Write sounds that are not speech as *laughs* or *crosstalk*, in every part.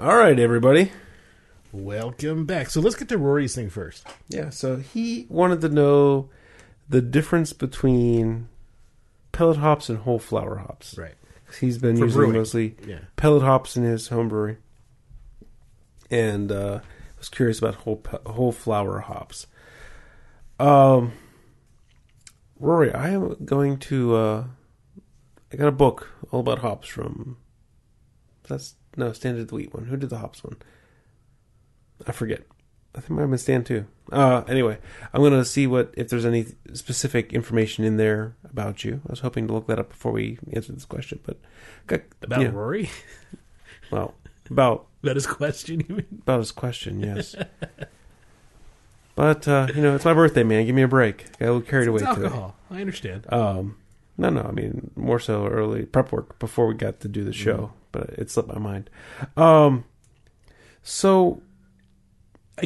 All right, everybody. Welcome back. So let's get to Rory's thing first. Yeah, so he wanted to know the difference between pellet hops and whole flower hops. Right. He's been For using brewing. mostly Yeah. pellet hops in his home brewery, and uh, was curious about whole pe- whole flower hops. Um, Rory, I am going to. Uh, I got a book all about hops from. That's no standard the wheat one. Who did the hops one? I forget. I think it might have been Stan too. Uh, anyway, I'm going to see what if there's any specific information in there about you. I was hoping to look that up before we answer this question, but got, About yeah, Rory? well about about his question you mean? about his question, yes. but uh, you know, it's my birthday, man. Give me a break. Got a little carried away It's today. alcohol. I understand. Um, no, no. I mean, more so early prep work before we got to do the show, Mm-hmm. but it slipped my mind. Um, so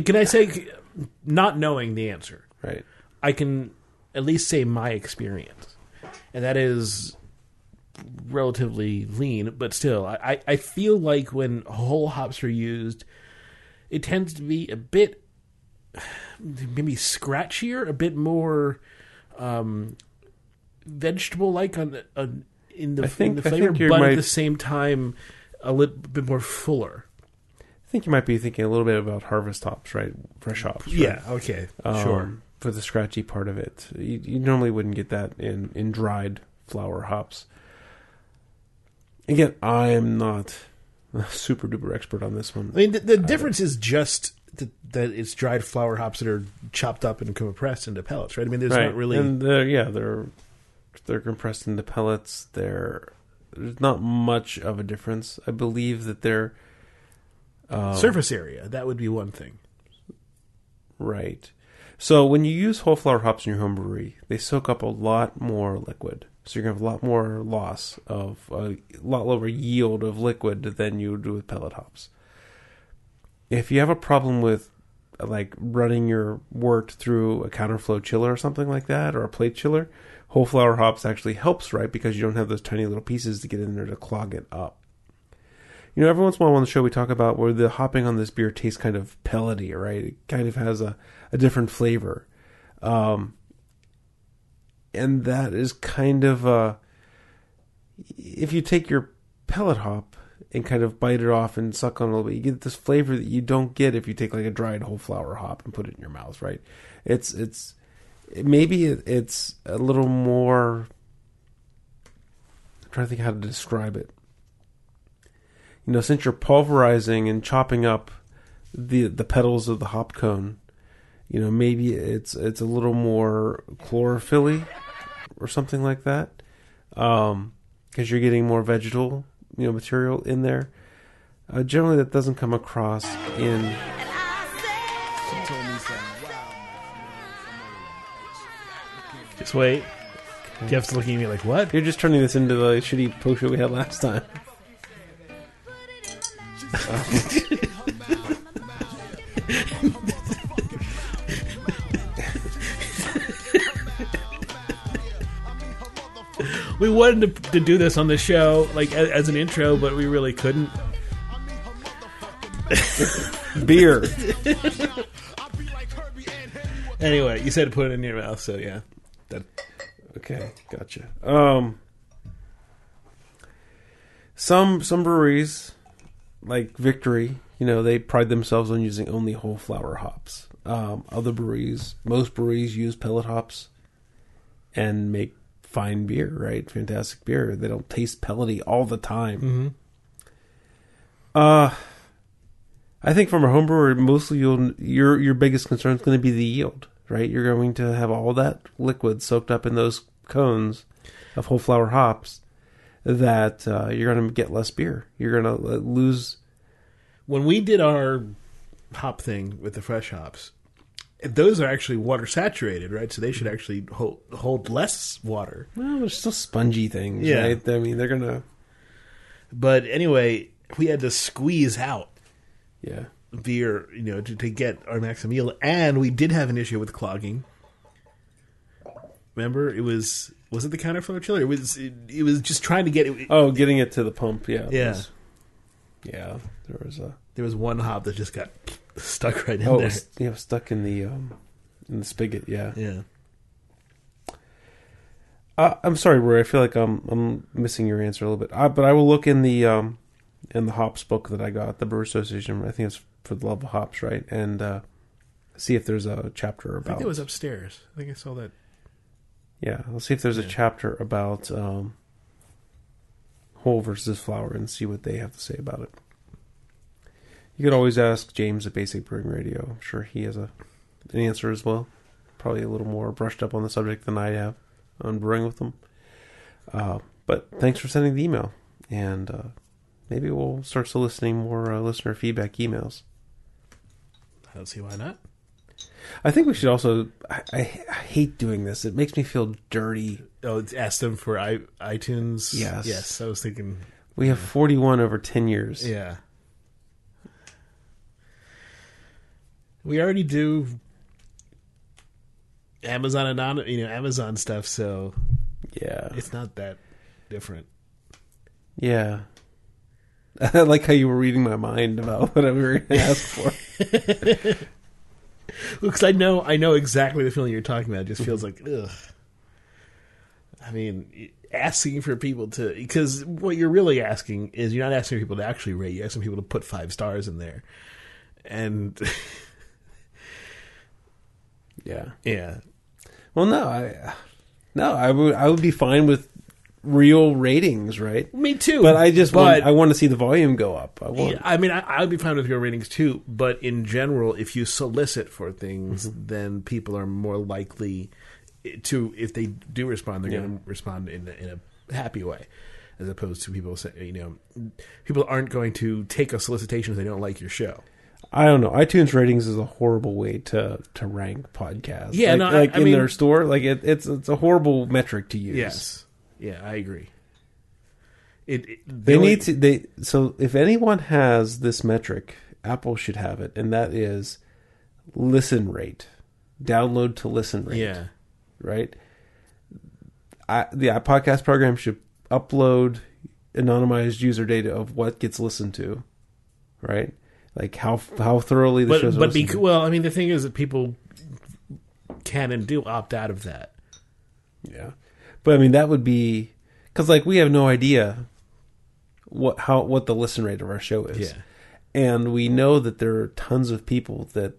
Can I say, not knowing the answer, right, I can at least say my experience, and that is relatively lean, but still, I, I- I feel like when whole hops are used, it tends to be a bit *sighs* maybe scratchier, a bit more um, vegetable like on, the- on in the, think- in the flavor, but might- at the same time a little bit more fuller. I think you might be thinking a little bit about harvest hops, right? Fresh hops, right? okay, Um, For the scratchy part of it, you, you normally wouldn't get that in in dried flower hops. Again, I am not a super duper expert on this one. I mean, the, the difference is just that, that it's dried flower hops that are chopped up and compressed into pellets, right? I mean, there's right. not really. and they're, yeah, they're they're compressed into pellets. They're there's not much of a difference. I believe that they're um, surface area. That would be one thing. Right. So when you use whole flower hops in your home brewery, they soak up a lot more liquid. So you're gonna have a lot more loss of a lot lower yield of liquid than you would do with pellet hops. If you have a problem with like running your wort through a counterflow chiller or something like that, or a plate chiller, whole flower hops actually helps, right? Because you don't have those tiny little pieces to get in there to clog it up. You know, every once in a while on the show we talk about where the hopping on this beer tastes kind of pellety, right? It kind of has a, a different flavor. Um, and that is kind of uh if you take your pellet hop and kind of bite it off and suck on a little bit, you get this flavor that you don't get if you take like a dried whole flower hop and put it in your mouth, right? It's it's maybe it's a little more I'm trying to think how to describe it you know, since you're pulverizing and chopping up the the petals of the hop cone, you know, maybe it's it's a little more chlorophyll or something like that, um, because you're getting more vegetal, you know, material in there. Uh, generally, that doesn't come across in. Just wait. Jeff's looking at me like, "What?" You're just turning this into the shitty post show we had last time. *laughs* We wanted to, to do this on the show, like as, as an intro, but we really couldn't. *laughs* Beer. *laughs* Anyway, you said put it in your mouth, so yeah. Okay, gotcha. Um, some some breweries, like Victory, you know, they pride themselves on using only whole flower hops. Um, other breweries, most breweries use pellet hops and make fine beer, right? Fantastic beer. They don't taste pellety all the time. Uh I think from a home brewer, mostly you'll your your biggest concern is going to be the yield, right? You're going to have all that liquid soaked up in those cones of whole flower hops that uh, you're going to get less beer. You're going to lose. when we did our hop thing with the fresh hops, those are actually water saturated, right? So they should actually hold hold less water. Well, they're still spongy things, Yeah. right? I mean, they're going to. But anyway, we had to squeeze out Yeah. beer, you know, to, to get our maximum yield, and we did have an issue with clogging. Remember, it was was it the counterflow chiller? It was it, it was just trying to get it. Oh, getting it to the pump. Yeah. Yeah. was- Yeah, there was a There was one hop that just got stuck right in oh, it there. was, yeah, it was stuck in the um in the spigot. Yeah, Yeah. uh, I'm sorry, Rory. I feel like I'm I'm missing your answer a little bit. Uh, but I will look in the um in the hops book that I got, the Brewer Association. I think it's for the love of hops, right? And uh see if there's a chapter I about. think it was upstairs. I think I saw that. Yeah, let's see if there's a chapter about um, whole versus flower and see what they have to say about it. You could always ask James at Basic Brewing Radio. I'm sure he has a an answer as well. Probably a little more brushed up on the subject than I have on brewing with them. Uh, but thanks for sending the email, and uh, maybe we'll start soliciting more uh, listener feedback emails. I don't see why not. I think we should also. I, I, I hate doing this. It makes me feel dirty. Oh, it's asked them for I, iTunes. Yes. Yes. I was thinking. We have 41 over 10 years. Yeah. We already do Amazon and on you know Amazon stuff, so Yeah. it's not that different. Yeah. *laughs* I like how you were reading my mind about *laughs* what we were going to ask for. *laughs* Because I know I know exactly the feeling you're talking about. It just feels mm-hmm. like ugh. I mean, asking for people to because what you're really asking is you're not asking people to actually rate. You're asking people to put five stars in there, and *laughs* Yeah. yeah, Well, no, I no, I would I would be fine with real ratings, right? me too. But I just but, want I want to see the volume go up. I want Yeah, I mean, I, I'd be fine with your ratings too, but in general, if you solicit for things, Mm-hmm. then people are more likely to, if they do respond, they're Yeah. going to respond in a, in a happy way, as opposed to people say, you know, people aren't going to take a solicitation if they don't like your show. I don't know. iTunes ratings is a horrible way to to rank podcasts. Yeah, like, no, I- I in mean- their store, like it, it's it's a horrible metric to use. Yes, yeah, I agree. It, it the They need to they so if anyone has this metric, Apple should have it, and that is listen rate. Download to listen rate. yeah, Right? I the podcast program should upload anonymized user data of what gets listened to. Right? Like how how thoroughly the but shows but bec- well, I mean, the thing is that people can and do opt out of that. Yeah, but I mean that would be because like we have no idea what how what the listen rate of our show is. Yeah. and we know that there are tons of people that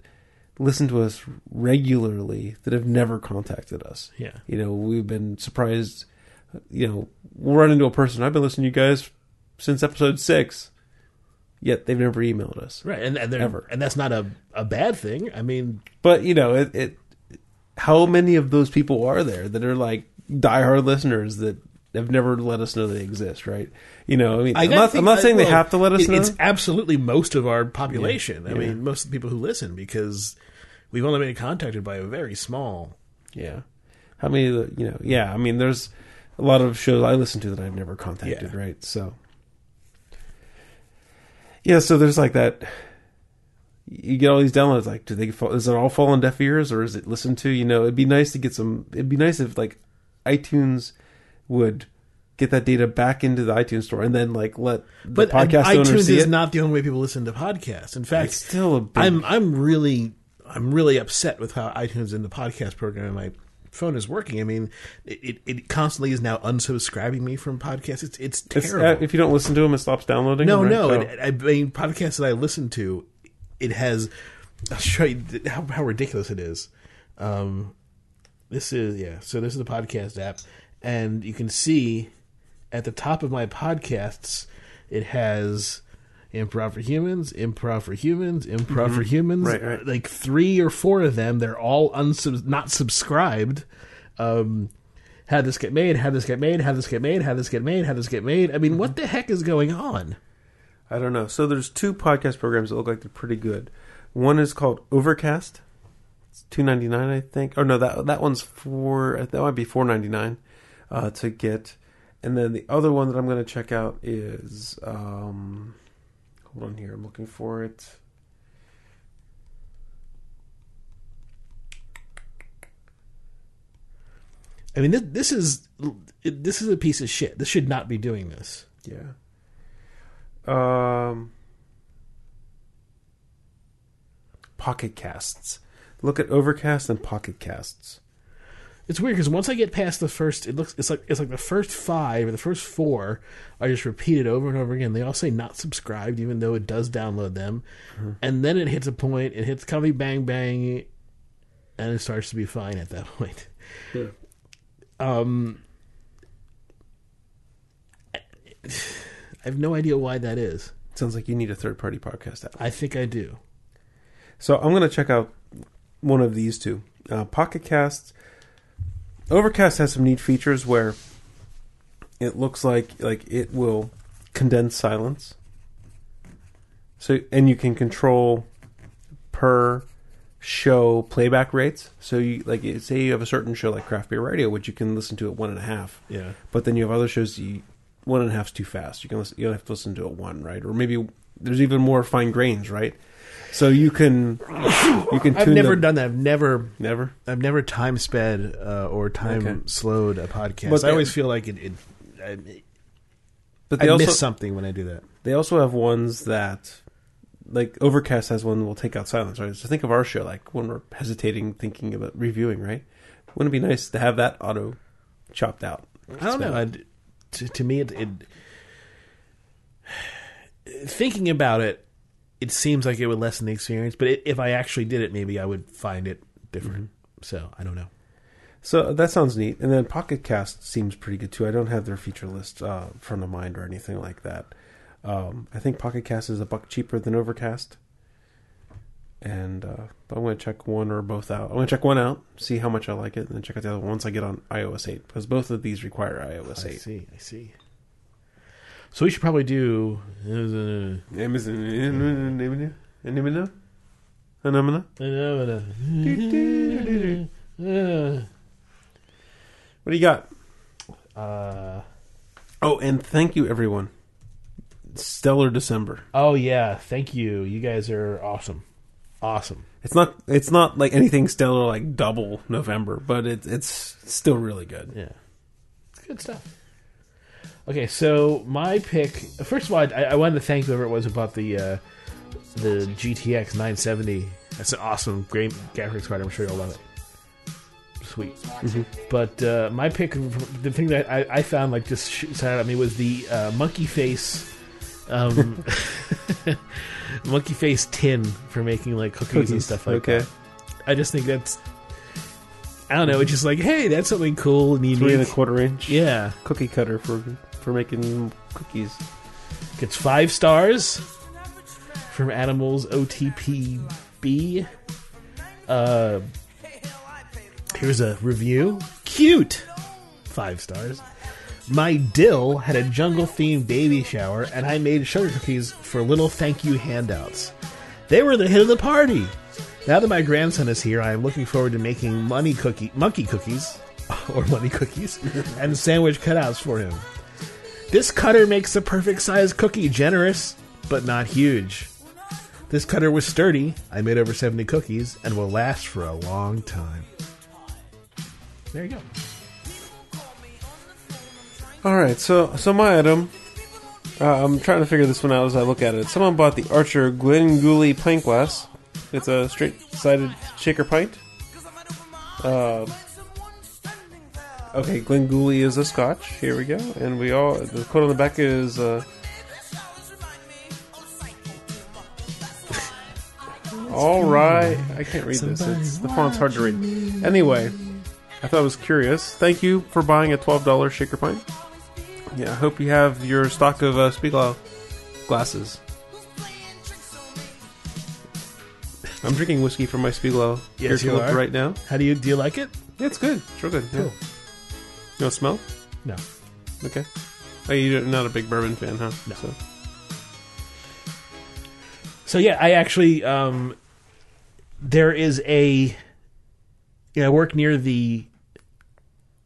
listen to us regularly that have never contacted us. Yeah. You know, we've been surprised. You know, we'll run into a person. I've been listening to you guys since episode six, yet they've never emailed us. Right, and and, they're- Ever. and that's not a, a bad thing. I mean, But you know, it, it. How many of those people are there that are like diehard listeners that have never let us know they exist? Right? You know, I mean, I am not, not saying they well, have to let us it- know. It's absolutely most of our population. I Yeah. mean, most of the people who listen because we've only been contacted by a very small. Yeah. How many, of the- you know, yeah, I mean, there's a lot of shows I listen to that I've never contacted, Yeah. right? So, yeah, so there's like that. You get all these downloads. Like, do they fall, is it all fall on deaf ears or is it listened to? You know, it'd be nice to get some. It'd be nice if like iTunes would get that data back into the iTunes store and then like let the But podcast iTunes see is it. not the only way people listen to podcasts. In fact, it's still a big. I'm I'm really I'm really upset with how iTunes in the podcast program in my phone is working. I mean, it, it, constantly is now unsubscribing me from podcasts. It's it's it's, terrible. uh, if you don't listen to them, it stops downloading. No, them, right? no. Oh. It, I mean, podcasts that I listen to, it has. I'll show you how, how ridiculous it is. Um, this is yeah. So this is the podcast app, and you can see at the top of my podcasts, it has improv for humans, improv for humans, improv for humans. Right, right. Like three or four of them, they're all unsub- not subscribed. Um, how this get made? How this get made? How this get made? How this get made? How this get made? I mean, what the heck is going on? I don't know. So there's two podcast programs that look like they're pretty good. One is called Overcast. It's two ninety nine, I think. Or no, that that one's four. That might be four ninety nine uh, to get. And then the other one that I'm going to check out is. Um, hold on here. I'm looking for it. I mean, this, this is this is a piece of shit. This should not be doing this. Yeah. Um, Pocket Casts. Look at Overcast and Pocket Casts. It's weird because once I get past the first, it looks it's like it's like the first five or the first four are just repeated over and over again. They all say not subscribed, even though it does download them, and then it hits a point. It hits Comedy Bang Bang, and it starts to be fine at that *laughs* point. Yeah. Um, I have no idea why that is. Sounds like you need a third party podcast app. I think I do. So I'm going to check out one of these two. Uh, Pocket. Overcast has some neat features where it looks like like it will condense silence. So and you can control per show playback rates. So you like say you have a certain show like Craft Beer Radio, which you can listen to at one and a half. Yeah. But then you have other shows you one and a half's too fast. You can listen, you don't have to listen to it one, right? Or maybe there's even more fine grains, right? So you can you can I've never them- done that. I've never never. I've never time sped uh, or time Okay. slowed a podcast. But I they- always feel like it. it I, But I they also miss something when I do that. they also have ones that like Overcast has one that will take out silence, right? So think of our show like when we're hesitating thinking about reviewing, right? Wouldn't it be nice to have that auto chopped out? I don't know. I'd, to, to me, it, it *sighs* thinking about it, it seems like it would lessen the experience. But it, if I actually did it, maybe I would find it different. So I don't know. So that sounds neat. And then Pocket Cast seems pretty good too. I don't have their feature list uh, front of mind or anything like that. Um, I think Pocket Cast is a buck cheaper than Overcast. And uh, but I'm going to check one or both out. I'm going to check one out, see how much I like it, and then check out the other one once I get on iOS 8 because both of these require iOS 8. I 8. see. I see. So we should probably do. Amazon. Anemone? Anemone? What do you got? uh, Oh, and thank you everyone. Stellar December. oh yeah, thank you. You guys are awesome. Awesome. It's not it's not like anything stellar like double November, but it's it's still really good. Yeah, it's good stuff. Okay, so my pick. First of all, I, I wanted to thank whoever it was who bought the uh, the GTX 970. That's an awesome, great graphics card. I'm sure you'll love it. Sweet. But uh, my pick, the thing that I, I found like just out at me was the uh, monkey face. Um, *laughs* monkey face tin for making like cookies, and stuff like okay. that. I just think that's I don't know. It's just like, hey, that's something cool and Three and a quarter inch Yeah, cookie cutter for for making cookies. gets five stars from Animals OTPB. Uh, here's a review. Cute, five stars. My dill had a jungle themed baby shower, and I made sugar cookies for little thank you handouts. They were the hit of the party. Now that my grandson is here, I am looking forward to making money cookie monkey cookies *laughs* or money cookies *laughs* and sandwich cutouts for him. This cutter makes the perfect size cookie, generous but not huge. This cutter was sturdy. I made over 70 cookies and will last for a long time. There you go. All right, so so my item. Uh, I'm trying to figure this one out as I look at it. Someone bought the Archer Glengoolie pint glass. It's a straight-sided shaker pint. Uh, okay, Glengoolie is a Scotch. Here we go, and we all the quote on the back is. Uh, *laughs* all right, I can't read this. It's, the font's hard to read. Anyway, I thought it was curious. Thank you for buying a twelve dollars shaker pint. Yeah, I hope you have your stock of uh, Spiegel glasses. I'm drinking whiskey from my Spiegel Yes, Beer you are. right now. How do you do you like it? Yeah, it's good. It's real good. Yeah. Cool. You want to smell? No. Okay. Oh, you're not a big bourbon fan, huh? No. So, So yeah, I actually um there is a yeah, I work near the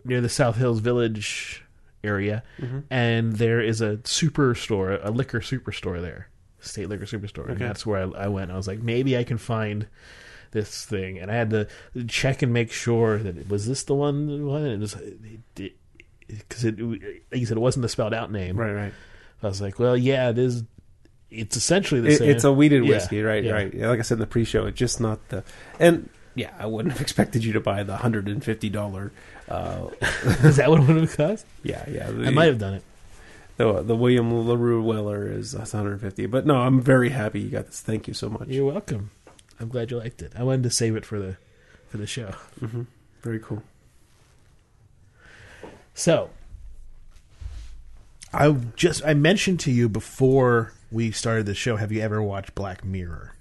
near the South Hills Village area and there is a superstore, a liquor superstore there. State liquor superstore. And that's where I, I went. I was like, maybe I can find this thing and I had to check and make sure that it was this the one one it was because it, like you said it wasn't the spelled out name right, right. I was like, well, yeah, it is it's essentially the It, same. it's a wheated Yeah, whiskey, right? yeah. Right. Yeah, like I said in the pre-show, it's just not the and yeah, I wouldn't have *laughs* expected you to buy the hundred and fifty dollar. Uh, *laughs* Is that what it would have cost? yeah, yeah. I might have done it. The, the William Larue Weller is one hundred fifty, but no, I'm very happy you got this. Thank you so much. You're welcome. I'm glad you liked it. I wanted to save it for the for the show. hmm Very cool. So, I just I mentioned to you before we started the show. Have you ever watched Black Mirror?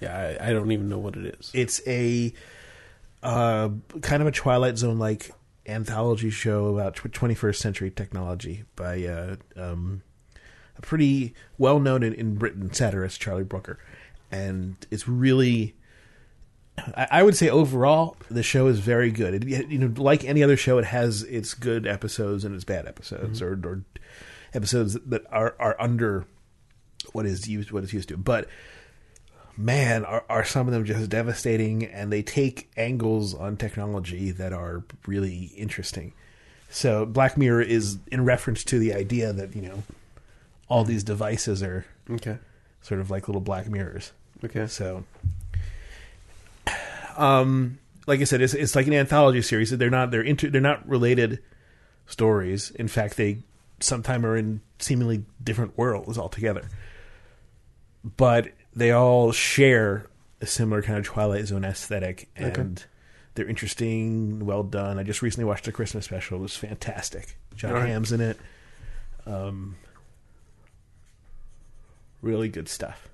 Yeah, I, I don't even know what it is. It's a uh, kind of a Twilight Zone like anthology show about tw- 21st century technology by uh, um, a pretty well known in, in Britain satirist Charlie Brooker, and it's really. I I would say overall the show is very good. It, you know, like any other show, it has its good episodes and its bad episodes, or, or episodes that are, are under what is used what is used to. But man, are, are some of them just devastating, and they take angles on technology that are really interesting. So Black Mirror is in reference to the idea that you know all these devices are Okay. sort of like little black mirrors. Okay. So, um, like I said, it's it's like an anthology series. They're not they're inter, they're not related stories. In fact, they sometimes are in seemingly different worlds altogether. But they all share a similar kind of Twilight Zone aesthetic, and Okay. they're interesting, well done. I just recently watched the Christmas special; it was fantastic. Jon All right. Hamm's in it. Um, really good stuff.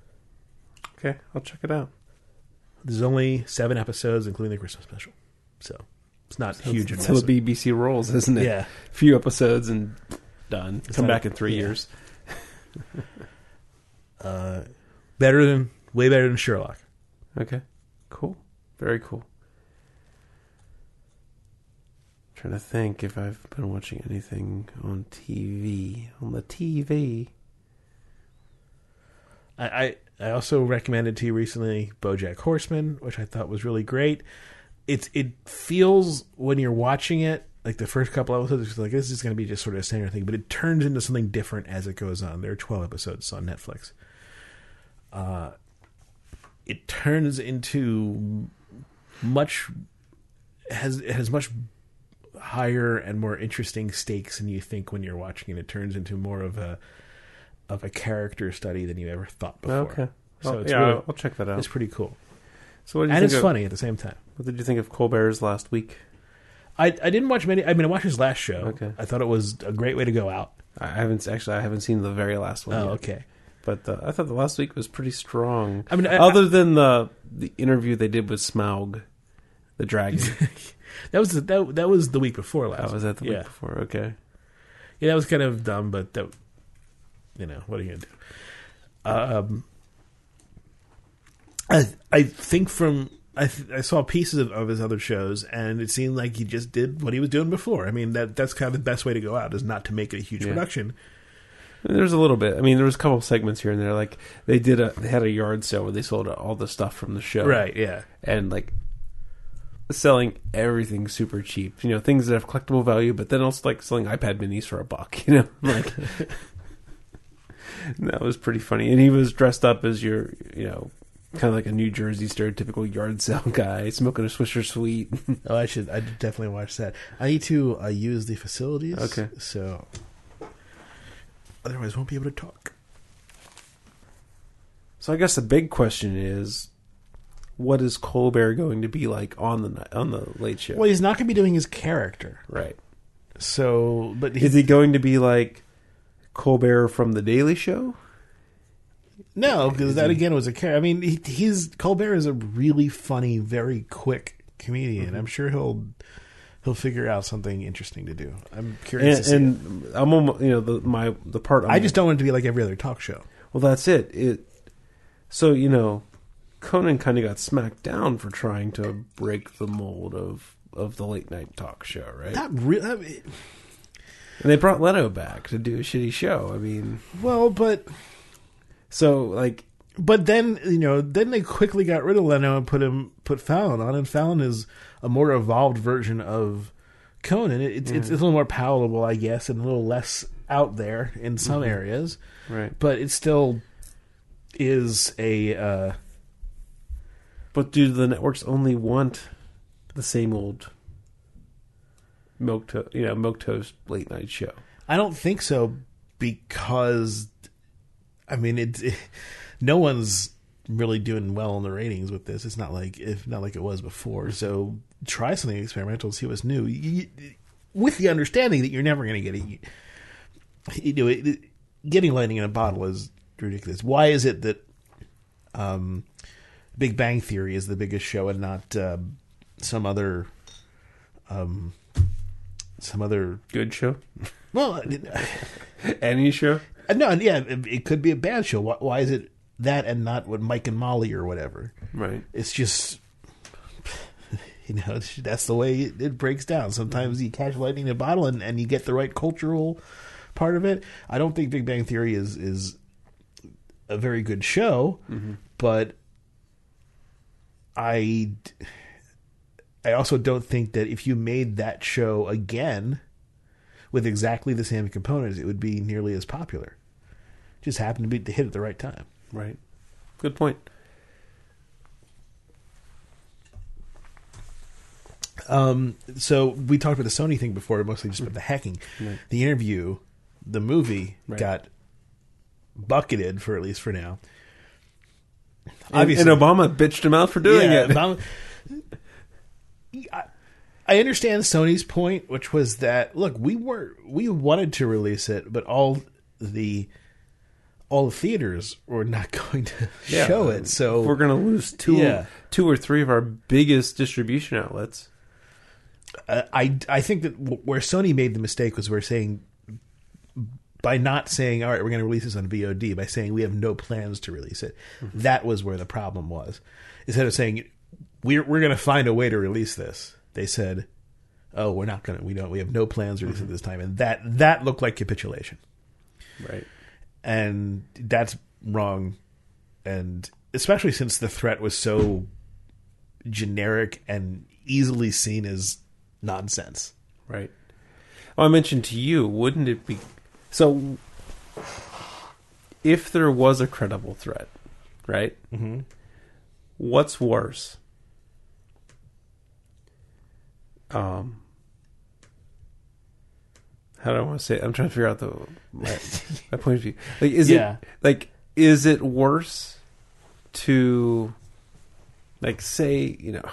Okay, I'll check it out. There's only seven episodes, including the Christmas special, so it's not huge. That's how the BBC rolls, isn't it? yeah, few episodes and done. It's Come back in three yeah. years. *laughs* uh, better than way better than Sherlock. Okay, cool, very cool. trying to think if I've been watching anything on TV. On the TV, I, I I also recommended to you recently BoJack Horseman, which I thought was really great. It's it feels when you're watching it like the first couple episodes, it's like this is going to be just sort of a standard thing, but it turns into something different as it goes on. There are 12 episodes on Netflix. Uh, it turns into much has it has much higher and more interesting stakes than you think when you're watching it. It turns into more of a of a character study than you ever thought before. okay. So it's yeah, really, I'll, check that out. it's pretty cool, So what did you and it's of, funny at the same time. What did you think of Colbert's last week? I I didn't watch many. I mean, I watched his last show. Okay. I thought it was a great way to go out. I haven't actually. I haven't seen the very last one. Oh, yet. okay. But uh, I thought the last week was pretty strong. I mean, I, Other than the the interview they did with Smaug, the dragon. *laughs* that was the, that that was the week before last. that was that the yeah. week before. Okay. Yeah, that was kind of dumb, but that you know what are you gonna do? Um, I I think from I th- I saw pieces of, of his other shows, and it seemed like he just did what he was doing before. I mean that that's kind of the best way to go out is not to make it a huge Yeah. production. There's a little bit. I mean, there was a couple segments here and there. Like they did a they had a yard sale where they sold all the stuff from the show, Right? Yeah. And like selling everything super cheap. You know, things that have collectible value, but then also like selling iPad minis for a buck. *laughs* You know, like *laughs* that was pretty funny. And he was dressed up as your, you know, kind of like a New Jersey stereotypical yard sale *laughs* guy, smoking a Swisher Sweet. Oh, I should. I definitely watch that. I need to uh, use the facilities. Okay. So otherwise, won't be able to talk. So I guess the big question is, what is Colbert going to be like on the on the Late Show? Well, he's not going to be doing his character. Right? So, but Is he going to be like Colbert from the Daily Show? No, because that he- again was a character. I mean, he, he's Colbert is a really funny, very quick comedian. Mm-hmm. I'm sure he'll he'll figure out something interesting to do. I'm curious to see. And, and I'm almost, you know, the my the part I'm, I just don't want it to be like every other talk show. Well, that's it. It. So you know, Conan kind of got smacked down for trying to break the mold of of the late night talk show, right? Not really. And they brought Leno back to do a shitty show. I mean, Well, but so like, but then you know, then they quickly got rid of Leno and put him put Fallon on, and Fallon is a more evolved version of Conan. It, it's it's a little more palatable, I guess, and a little less out there in some areas. right? but it still is a uh, But do the networks only want the same old milk to you know milk toast late night show? I don't think so because I mean it's it, no one's really doing well in the ratings with this. It's not like if not like it was before. So try something experimental, see what's new, you, with the understanding that you're never going to get it. You know, it, getting lightning in a bottle is ridiculous. Why is it that um, Big Bang Theory is the biggest show and not uh, some other um, some other Good show, well *laughs* any show. Uh, No, yeah, it, it could be a bad show. Why, why is it that and not what Mike and Molly or whatever? Right. It's just, *laughs* you know, *laughs* that's the way it, breaks down. Sometimes you catch lightning in a bottle and, and you get the right cultural part of it. I don't think Big Bang Theory is is a very good show, mm-hmm. but I I also don't think that if you made that show again with exactly the same components, it would be nearly as popular. Just happened to be to hit at the right time. Right. Good point. Um, so we talked about the Sony thing before, mostly just about the hacking. Right. The interview, the movie Right. got bucketed for at least for now. And, and Obama bitched him out for doing Yeah, it. Obama- I, I understand Sony's point, which was that look, we were we wanted to release it, but all the all the theaters were not *laughs* going to Yeah. show it. So We're going to lose two, Yeah. two or three of our biggest distribution outlets. uh, I I think that w- where Sony made the mistake was we're saying by not saying all right we're going to release this on VOD by saying we have no plans to release it. That was where the problem was. Instead of saying we're we're going to find a way to release this, they said, "Oh, we're not going to. We don't. We have no plans to release it this time." And that that looked like capitulation, Right. And that's wrong. And especially since the threat was so generic and easily seen as nonsense. Right. Well, I mentioned to you, wouldn't it be so? If there was a credible threat, right? Mm-hmm. What's worse? Um, how do I want to say it? I'm trying to figure out the my, *laughs* my point of view. Like, is Yeah. it like is it worse to like say you know?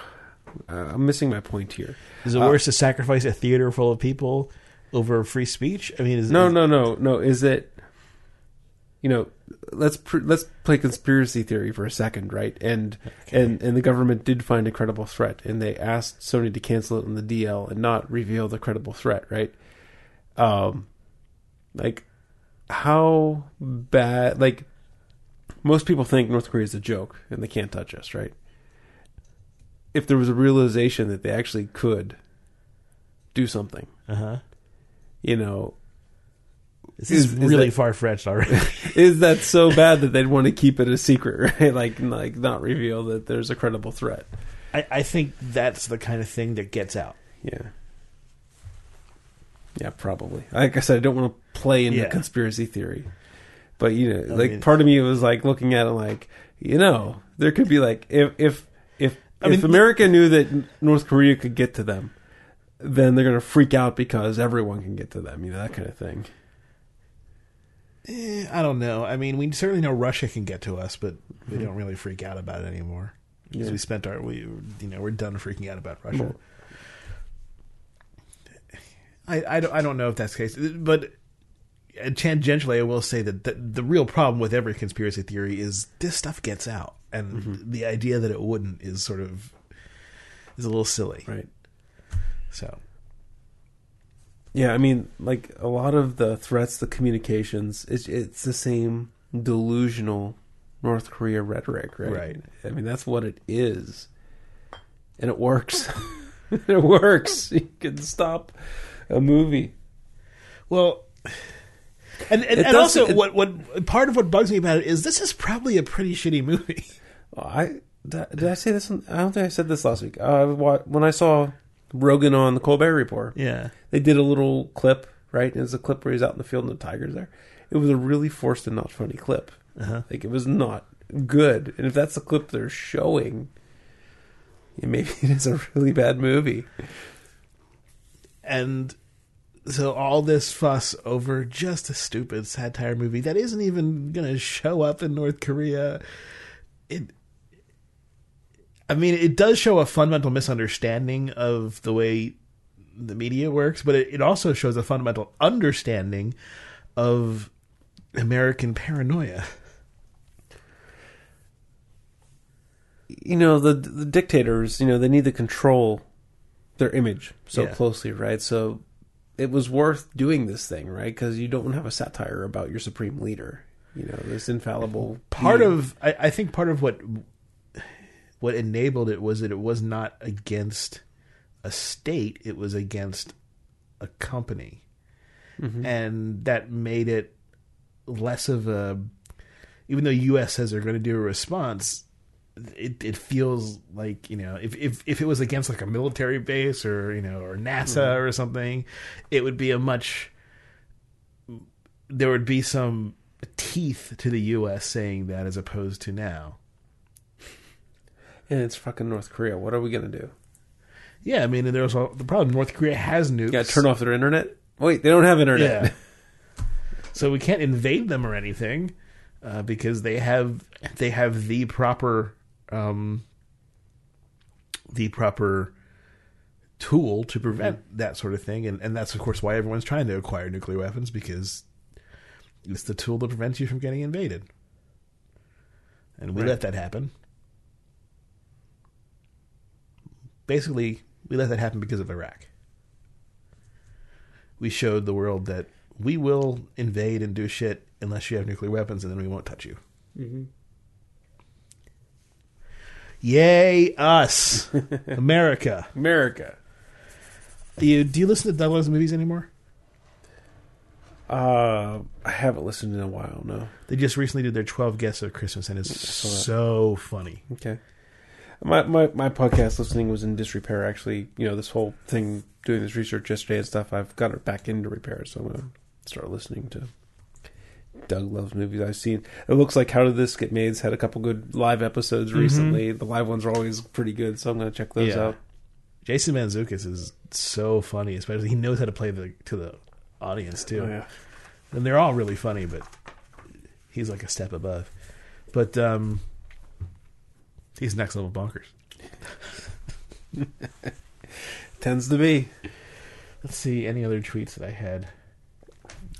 Uh, I'm missing my point here. Is it Uh, worse to sacrifice a theater full of people over free speech? I mean, is No, is- no, no, no. Is it? You know, let's pr- let's play conspiracy theory for a second, right? And and and the government did find a credible threat, and they asked Sony to cancel it on the DL and not reveal the credible threat, right? Um, like how bad? Like most people think North Korea is a joke and they can't touch us, right? If there was a realization that they actually could do something, Uh-huh. you know, This Is- is, really far fetched already. *laughs* is that so bad that they'd want to keep it a secret, *laughs* right? Like, like not reveal that there's a credible threat. I, I think that's the kind of thing that gets out. Yeah, yeah, probably. Like I said, I don't want to play into Yeah. conspiracy theory, but you know, I like mean- part of me was like looking at it, like you know, there could be like if if if I if mean- America knew that North Korea could get to them, then they're gonna freak out because everyone can get to them, you know, that kind of thing. Eh, I don't know. I mean, we certainly know Russia can get to us, but we Mm-hmm. don't really freak out about it anymore because Yeah. we spent our we you know we're done freaking out about Russia. Well- I, I, don't, I don't know if that's the case, but uh, tangentially, I will say that the, the real problem with every conspiracy theory is this stuff gets out, and Mm-hmm. the idea that it wouldn't is sort of is a little silly. Right. So Yeah, I mean, like a lot of the threats, the communications, it's it's the same delusional North Korea rhetoric, right? Right. I mean, that's what it is, and it works. *laughs* it works. You can stop a movie. Well, and and, and also it- what what part of what bugs me about it is this is probably a pretty shitty movie. I did, I- did I say this? on- I don't think I said this last week. Uh, when I saw Rogen on the Colbert Report, Yeah, they did a little clip. Right, it was a clip where he's out in the field and the tigers there. It was a really forced and not funny clip. Uh-huh. Like it was not good. And if that's the clip they're showing, maybe *laughs* it is a really bad movie. and so all this fuss over just a stupid satire movie that isn't even going to show up in North Korea. It, I mean, it does show a fundamental misunderstanding of the way the media works, but it, it also shows a fundamental understanding of American paranoia. You know, the the dictators, you know, they need to control their image so Yeah. closely, right? So it was worth doing this thing, right? Because you don't have a satire about your supreme leader. You know, this infallible part being. of I, I think part of what what enabled it was that it was not against a state it was against a company mm-hmm. and that made it less of a even though us says they're going to do a response it, it feels like you know if, if if it was against like a military base or you know or nasa or something it would be a much there would be some teeth to the U.S. saying that as opposed to now. and it's fucking North Korea. What are we gonna do? Yeah, I mean, and there's a, the problem. North Korea has nukes. Yeah, turn off their internet. Wait, they don't have internet. Yeah. *laughs* so we can't invade them or anything uh, because they have they have the proper um, the proper tool to prevent that sort of thing, and and that's of course why everyone's trying to acquire nuclear weapons because it's the tool that prevents you from getting invaded, and we Right. let that happen. Basically, we let that happen because of Iraq. We showed the world that we will invade and do shit unless you have nuclear weapons, and then we won't touch you. Yay, us, *laughs* America! America. Do you do you listen to Doug Loves Movies anymore? Uh, I haven't listened in a while. No. They just recently did their twelve guests of Christmas, and it's so funny. Okay. My, my my podcast listening was in disrepair. Actually, you know, this whole thing doing this research yesterday and stuff. I've got it back into repair, so I'm gonna start listening to Doug loves movies. I've seen. It looks like How Did This Get Made's had a couple good live episodes recently. The live ones are always pretty good, so I'm gonna check those Yeah. out. Jason Mantzoukas is so funny, especially he knows how to play the to the audience too. Oh, yeah. and they're all really funny, but he's like a step above. But um, he's next level bonkers. *laughs* Tends to be. Let's see any other tweets that I had.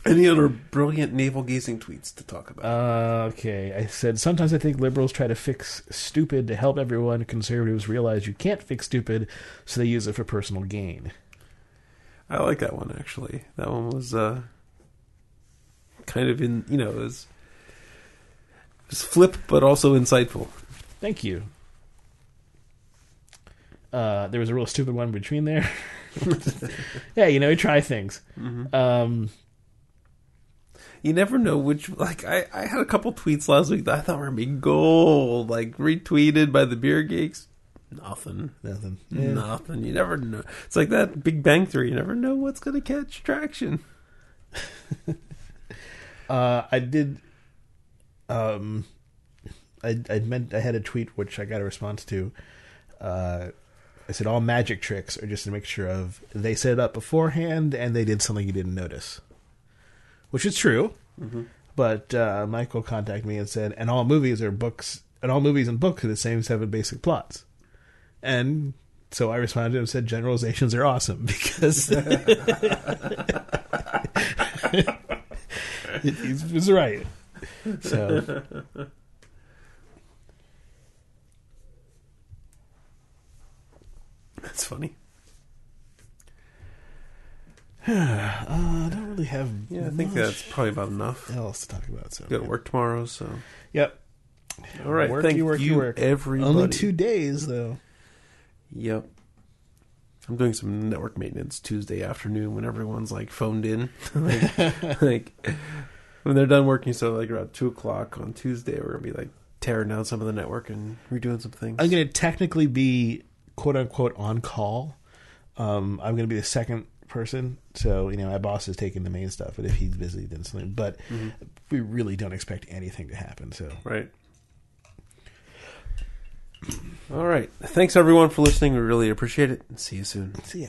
Any other brilliant navel gazing tweets to talk about? Uh, okay, I said sometimes I think liberals try to fix stupid to help everyone. Conservatives realize you can't fix stupid, so they use it for personal gain. I like that one actually. That one was uh, kind of in you know it was, it was flip but also insightful. Thank you. Uh, there was a real stupid one between there. *laughs* *laughs* yeah, you know, we try things. Um, You never know which. Like I, I had a couple tweets last week that I thought were gonna be gold. Like retweeted by the beer geeks. Nothing. nothing. Nothing. You never know. It's like that Big Bang Theory. You never know what's gonna catch traction. *laughs* Uh, I did. Um, I I meant I had a tweet which I got a response to. Uh, I said all magic tricks are just a mixture of they set it up beforehand and they did something you didn't notice, which is true. But uh, Michael contacted me and said, and all movies are books, and all movies and books are the same seven basic plots. And so I responded and said, generalizations are awesome *laughs* because *laughs* he was right. So *laughs* That's funny. *sighs* uh, I don't really have Yeah, I think that's probably about enough. else to talk about. So Got to work tomorrow, so Yep. all right. Worky, thank worky, you, work. everybody. Only two days though. Yep. I'm doing some network maintenance Tuesday afternoon when everyone's like phoned in. *laughs* like, *laughs* like, when they're done working, so like around two o'clock on Tuesday, we're gonna be like tearing down some of the network and redoing some things. I'm going to technically be quote unquote on call. Um, I'm going to be the second person. So you know, my boss is taking the main stuff, but if he's busy, then something. But mm-hmm. we really don't expect anything to happen. So Right. All right. Thanks everyone for listening. We really appreciate it. See you soon. see ya.